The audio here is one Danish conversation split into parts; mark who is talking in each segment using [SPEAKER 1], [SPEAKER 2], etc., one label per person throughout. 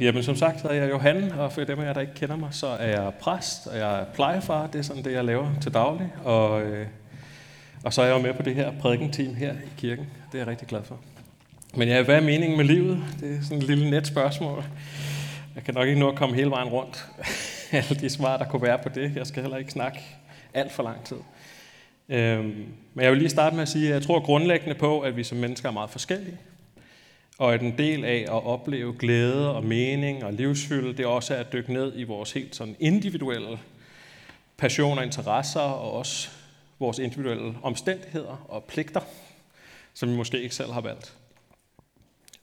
[SPEAKER 1] Jamen som sagt hedder jeg Johan, og for dem af jer, der ikke kender mig, så er jeg præst, og jeg er plejefar. Det er sådan det, jeg laver til daglig. Og, øh, og så er jeg jo med på det her prædikenteam her i kirken. Det er jeg rigtig glad for. Men ja, hvad er meningen med livet? Det er sådan et lille net spørgsmål. Jeg kan nok ikke nå at komme hele vejen rundt. Alle de svar, der kunne være på det. Jeg skal heller ikke snakke alt for lang tid. Øhm, men jeg vil lige starte med at sige, at jeg tror grundlæggende på, at vi som mennesker er meget forskellige og at en del af at opleve glæde og mening og livsfylde, det er også at dykke ned i vores helt sådan individuelle passioner og interesser, og også vores individuelle omstændigheder og pligter, som vi måske ikke selv har valgt.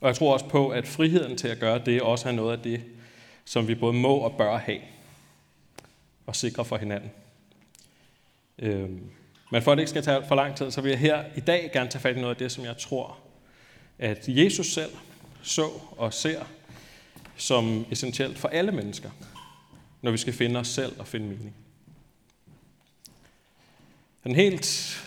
[SPEAKER 1] Og jeg tror også på, at friheden til at gøre det også er noget af det, som vi både må og bør have og sikre for hinanden. Øhm, men for at det ikke skal tage for lang tid, så vil jeg her i dag gerne tage fat i noget af det, som jeg tror at Jesus selv så og ser som essentielt for alle mennesker, når vi skal finde os selv og finde mening. Den helt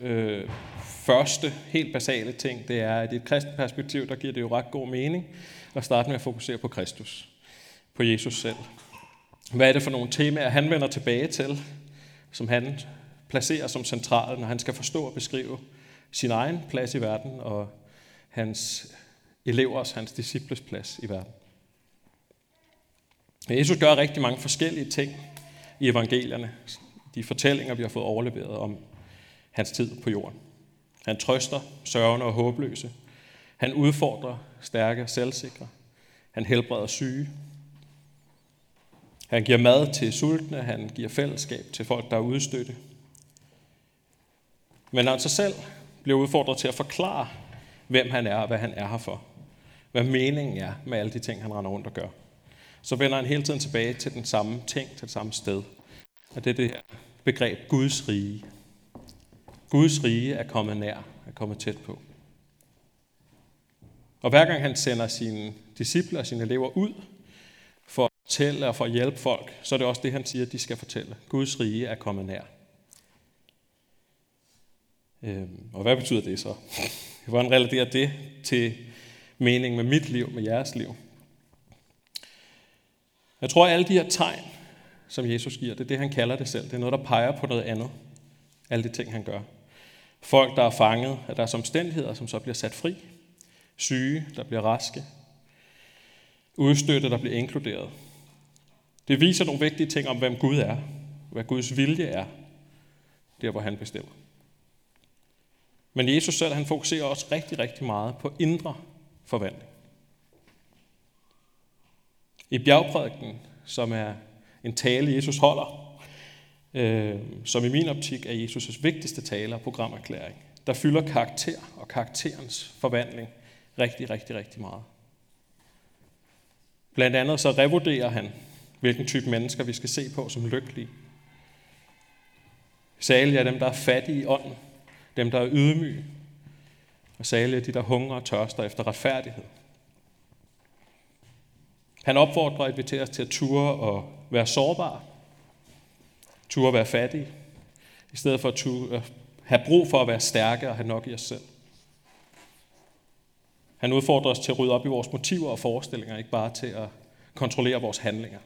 [SPEAKER 1] øh, første, helt basale ting, det er, at i et kristent perspektiv, der giver det jo ret god mening at starte med at fokusere på Kristus, på Jesus selv. Hvad er det for nogle temaer, han vender tilbage til, som han placerer som centrale, når han skal forstå og beskrive sin egen plads i verden og hans elevers, altså hans disciples plads i verden. Jesus gør rigtig mange forskellige ting i evangelierne, de fortællinger, vi har fået overleveret om hans tid på jorden. Han trøster sørgende og håbløse. Han udfordrer stærke og selvsikre. Han helbreder syge. Han giver mad til sultne. Han giver fællesskab til folk, der er udstøtte. Men han sig selv bliver udfordret til at forklare hvem han er og hvad han er her for. Hvad meningen er med alle de ting, han render rundt og gør. Så vender han hele tiden tilbage til den samme ting, til det samme sted. Og det er det her begreb Guds rige. Guds rige er kommet nær, er kommet tæt på. Og hver gang han sender sine disciple og sine elever ud for at fortælle og for at hjælpe folk, så er det også det, han siger, at de skal fortælle. Guds rige er kommet nær. Øhm, og hvad betyder det så? Hvordan relaterer det til meningen med mit liv, med jeres liv? Jeg tror, at alle de her tegn, som Jesus giver, det er det, han kalder det selv. Det er noget, der peger på noget andet. Alle de ting, han gør. Folk, der er fanget af deres omstændigheder, som så bliver sat fri. Syge, der bliver raske. Udstøtte, der bliver inkluderet. Det viser nogle vigtige ting om, hvem Gud er. Hvad Guds vilje er. Der, hvor han bestemmer. Men Jesus selv, han fokuserer også rigtig, rigtig meget på indre forvandling. I bjergprædiken, som er en tale, Jesus holder, øh, som i min optik er Jesus' vigtigste tale og programerklæring, der fylder karakter og karakterens forvandling rigtig, rigtig, rigtig meget. Blandt andet så revurderer han, hvilken type mennesker vi skal se på som lykkelige. Særligt er dem, der er fattige i ånden, dem der er ydmyge, og særligt de, der hungrer og tørster efter retfærdighed. Han opfordrer og inviterer os til at ture og være sårbare, ture at være fattige, i stedet for at ture, have brug for at være stærke og have nok i os selv. Han udfordrer os til at rydde op i vores motiver og forestillinger, ikke bare til at kontrollere vores handlinger.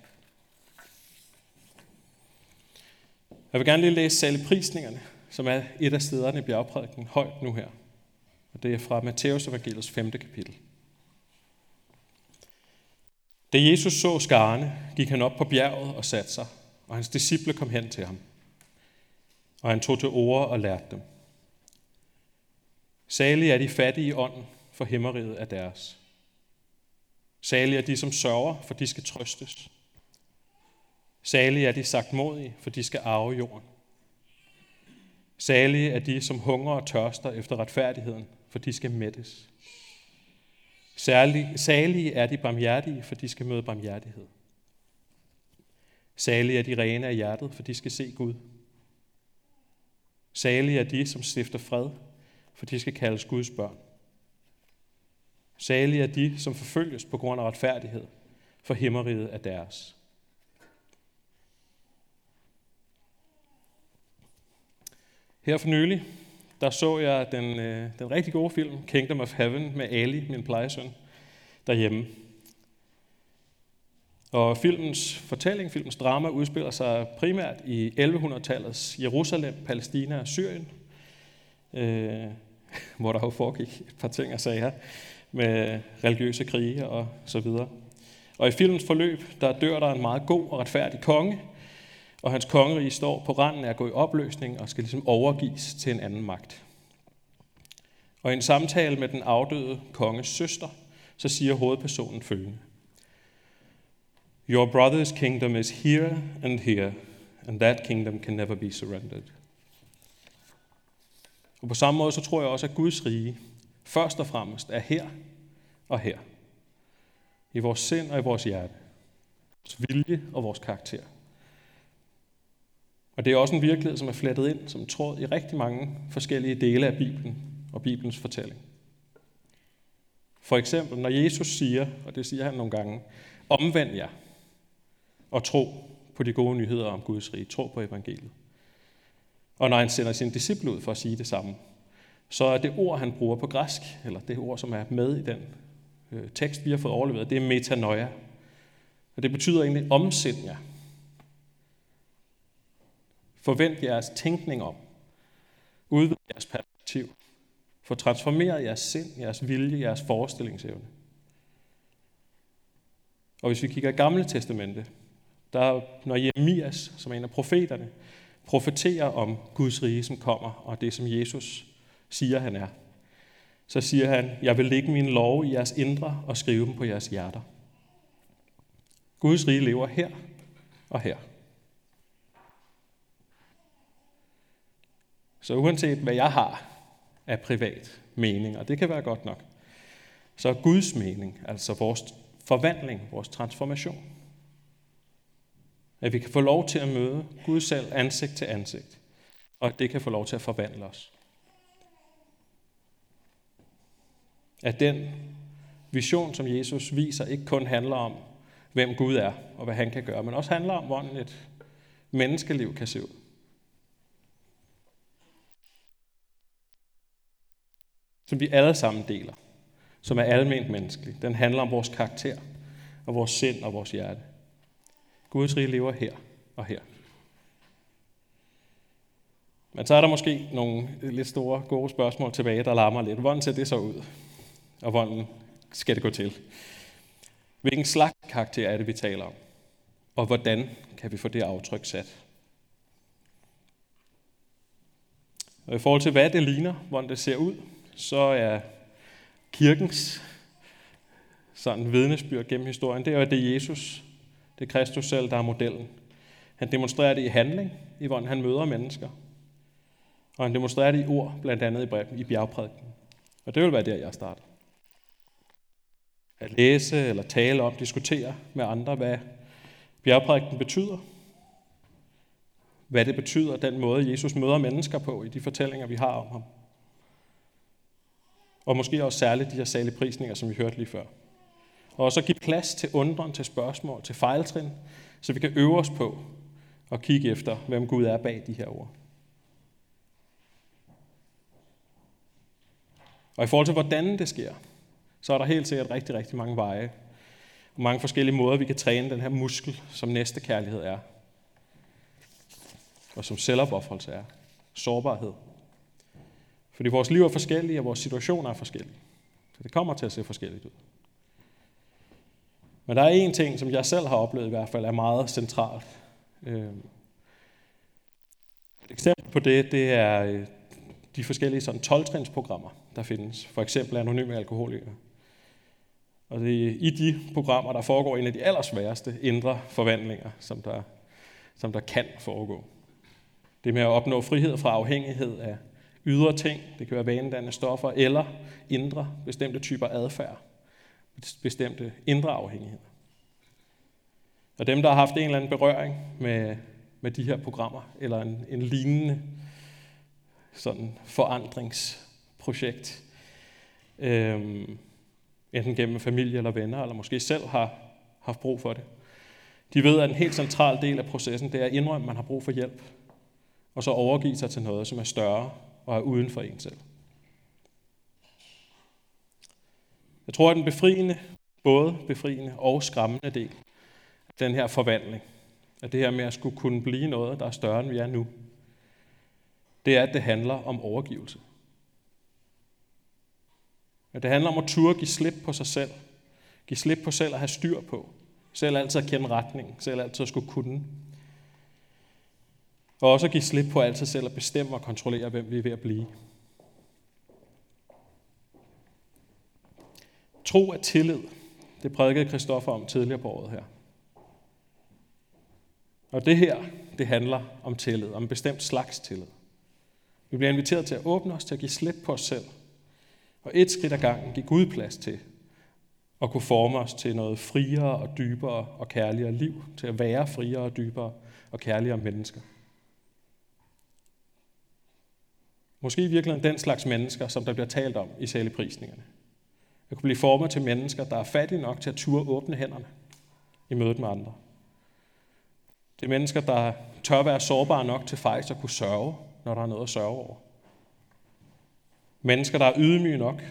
[SPEAKER 1] Jeg vil gerne lige læse saligprisningerne som er et af stederne i bjergprædiken, højt nu her. Og det er fra Matthæus evangeliets 5. kapitel. Da Jesus så skarne, gik han op på bjerget og satte sig, og hans disciple kom hen til ham. Og han tog til ord og lærte dem. Salige er de fattige i ånden, for himmeriget er deres. Salige er de, som sørger, for de skal trøstes. Salige er de sagtmodige, for de skal arve jorden. Salige er de, som hungrer og tørster efter retfærdigheden, for de skal mættes. Salige er de barmhjertige, for de skal møde barmhjertighed. Salige er de rene af hjertet, for de skal se Gud. Salige er de, som stifter fred, for de skal kaldes Guds børn. Salige er de, som forfølges på grund af retfærdighed, for himmeriget er deres. Her for nylig, der så jeg den, øh, den rigtig gode film, Kingdom of Heaven, med Ali, min plejesøn, derhjemme. Og filmens fortælling, filmens drama, udspiller sig primært i 1100-tallets Jerusalem, Palæstina og Syrien, øh, hvor der jo foregik et par ting og sager med religiøse krige og så videre. Og i filmens forløb, der dør der en meget god og retfærdig konge, og hans kongerige står på randen af at gå i opløsning og skal ligesom overgives til en anden magt. Og i en samtale med den afdøde konges søster, så siger hovedpersonen følgende. Your brother's kingdom is here and here, and that kingdom can never be surrendered. Og på samme måde så tror jeg også, at Guds rige først og fremmest er her og her. I vores sind og i vores hjerte. Vores vilje og vores karakter. Og det er også en virkelighed, som er flettet ind som tråd i rigtig mange forskellige dele af Bibelen og Bibelens fortælling. For eksempel, når Jesus siger, og det siger han nogle gange, omvend jer og tro på de gode nyheder om Guds rige, tro på evangeliet. Og når han sender sin disciple ud for at sige det samme, så er det ord, han bruger på græsk, eller det ord, som er med i den øh, tekst, vi har fået overleveret, det er metanoia. Og det betyder egentlig omsætning. jer. Forvent jeres tænkning om. Udvid jeres perspektiv. Få transformeret jeres sind, jeres vilje, jeres forestillingsevne. Og hvis vi kigger i Gamle Testamente, der når Jeremias, som er en af profeterne, profeterer om Guds rige, som kommer, og det, som Jesus siger, han er, så siger han, jeg vil lægge mine lov i jeres indre og skrive dem på jeres hjerter. Guds rige lever her og her. Så uanset hvad jeg har af privat mening, og det kan være godt nok, så er Guds mening, altså vores forvandling, vores transformation, at vi kan få lov til at møde Gud selv ansigt til ansigt, og at det kan få lov til at forvandle os. At den vision, som Jesus viser, ikke kun handler om, hvem Gud er og hvad han kan gøre, men også handler om, hvordan et menneskeliv kan se ud. Som vi alle sammen deler, som er alment menneskelig. Den handler om vores karakter og vores sind og vores hjerte. Guds rige lever her og her. Men så er der måske nogle lidt store, gode spørgsmål tilbage, der larmer lidt. Hvordan ser det så ud? Og hvordan skal det gå til? Hvilken slags karakter er det, vi taler om? Og hvordan kan vi få det aftryk sat? Og i forhold til, hvad det ligner, hvordan det ser ud, så er kirkens sådan vidnesbyrd gennem historien, det er jo, det Jesus det er Kristus selv, der er modellen. Han demonstrerer det i handling, i hvordan han møder mennesker. Og han demonstrerer det i ord, blandt andet i bjergprædiken. Og det vil være der, jeg starter. At læse eller tale om, diskutere med andre, hvad bjergprædiken betyder. Hvad det betyder, den måde, Jesus møder mennesker på i de fortællinger, vi har om ham. Og måske også særligt de her salige prisninger, som vi hørte lige før og så give plads til undren, til spørgsmål, til fejltrin, så vi kan øve os på at kigge efter, hvem Gud er bag de her ord. Og i forhold til, hvordan det sker, så er der helt sikkert rigtig, rigtig mange veje. Og mange forskellige måder, vi kan træne den her muskel, som næste kærlighed er. Og som selvopoffrelse er. Sårbarhed. Fordi vores liv er forskellige, og vores situationer er forskellige. Så det kommer til at se forskelligt ud. Men der er en ting, som jeg selv har oplevet i hvert fald, er meget centralt. Øhm, et eksempel på det, det er øh, de forskellige sådan 12-trinsprogrammer, der findes. For eksempel anonyme alkoholikere. Og det er i de programmer, der foregår en af de allersværeste indre forvandlinger, som der, som der kan foregå. Det med at opnå frihed fra afhængighed af ydre ting, det kan være vanedannende stoffer, eller indre bestemte typer adfærd. Bestemte indre afhængigheder. Og dem, der har haft en eller anden berøring med, med de her programmer, eller en, en lignende sådan forandringsprojekt, øhm, enten gennem familie eller venner, eller måske selv har haft brug for det, de ved, at en helt central del af processen, det er at indrømme, at man har brug for hjælp, og så overgive sig til noget, som er større og er uden for en selv. Jeg tror, at den befriende, både befriende og skræmmende del den her forvandling, at det her med at skulle kunne blive noget, der er større end vi er nu, det er, at det handler om overgivelse. At det handler om at turde give slip på sig selv. Give slip på selv at have styr på. Selv altid at kende retning. Selv altid at skulle kunne. Og også at give slip på altid selv at bestemme og kontrollere, hvem vi er ved at blive. Tro er tillid. Det prædikede Kristoffer om tidligere på året her. Og det her, det handler om tillid, om en bestemt slags tillid. Vi bliver inviteret til at åbne os, til at give slip på os selv. Og et skridt ad gangen give Gud plads til at kunne forme os til noget friere og dybere og kærligere liv, til at være friere og dybere og kærligere mennesker. Måske i virkeligheden den slags mennesker, som der bliver talt om i saligprisningerne. At kunne blive formet til mennesker, der er fattige nok til at turde åbne hænderne i mødet med andre. Det er mennesker, der tør være sårbare nok til faktisk at kunne sørge, når der er noget at sørge over. Mennesker, der er ydmyge nok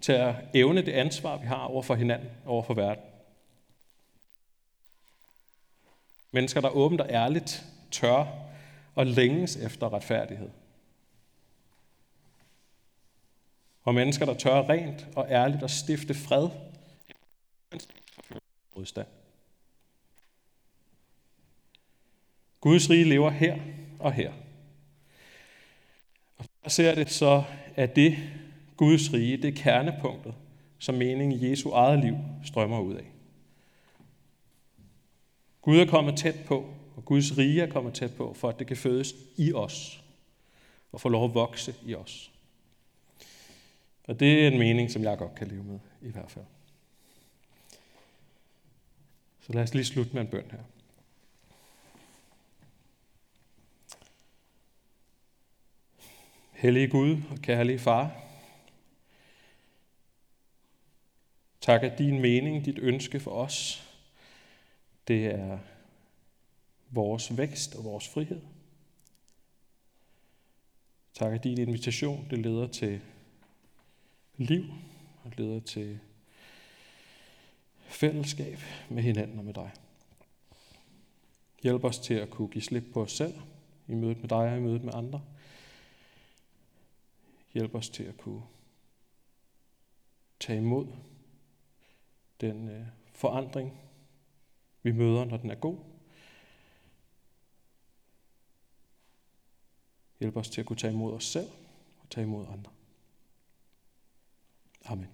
[SPEAKER 1] til at evne det ansvar, vi har over for hinanden, over for verden. Mennesker, der åbent og ærligt tør og længes efter retfærdighed. Og mennesker, der tør rent og ærligt at stifte fred modstand. Guds rige lever her og her. Og der ser det så, at det Guds rige, det er kernepunktet, som meningen i Jesu eget liv strømmer ud af. Gud er kommet tæt på, og Guds rige er kommet tæt på, for at det kan fødes i os, og få lov at vokse i os. Og det er en mening, som jeg godt kan leve med, i hvert fald. Så lad os lige slutte med en bøn her. Hellige Gud og kærlige Far, tak at din mening, dit ønske for os, det er vores vækst og vores frihed. Tak at din invitation, det leder til liv og leder til fællesskab med hinanden og med dig. Hjælp os til at kunne give slip på os selv i mødet med dig og i mødet med andre. Hjælp os til at kunne tage imod den øh, forandring, vi møder, når den er god. Hjælp os til at kunne tage imod os selv og tage imod andre. Amen.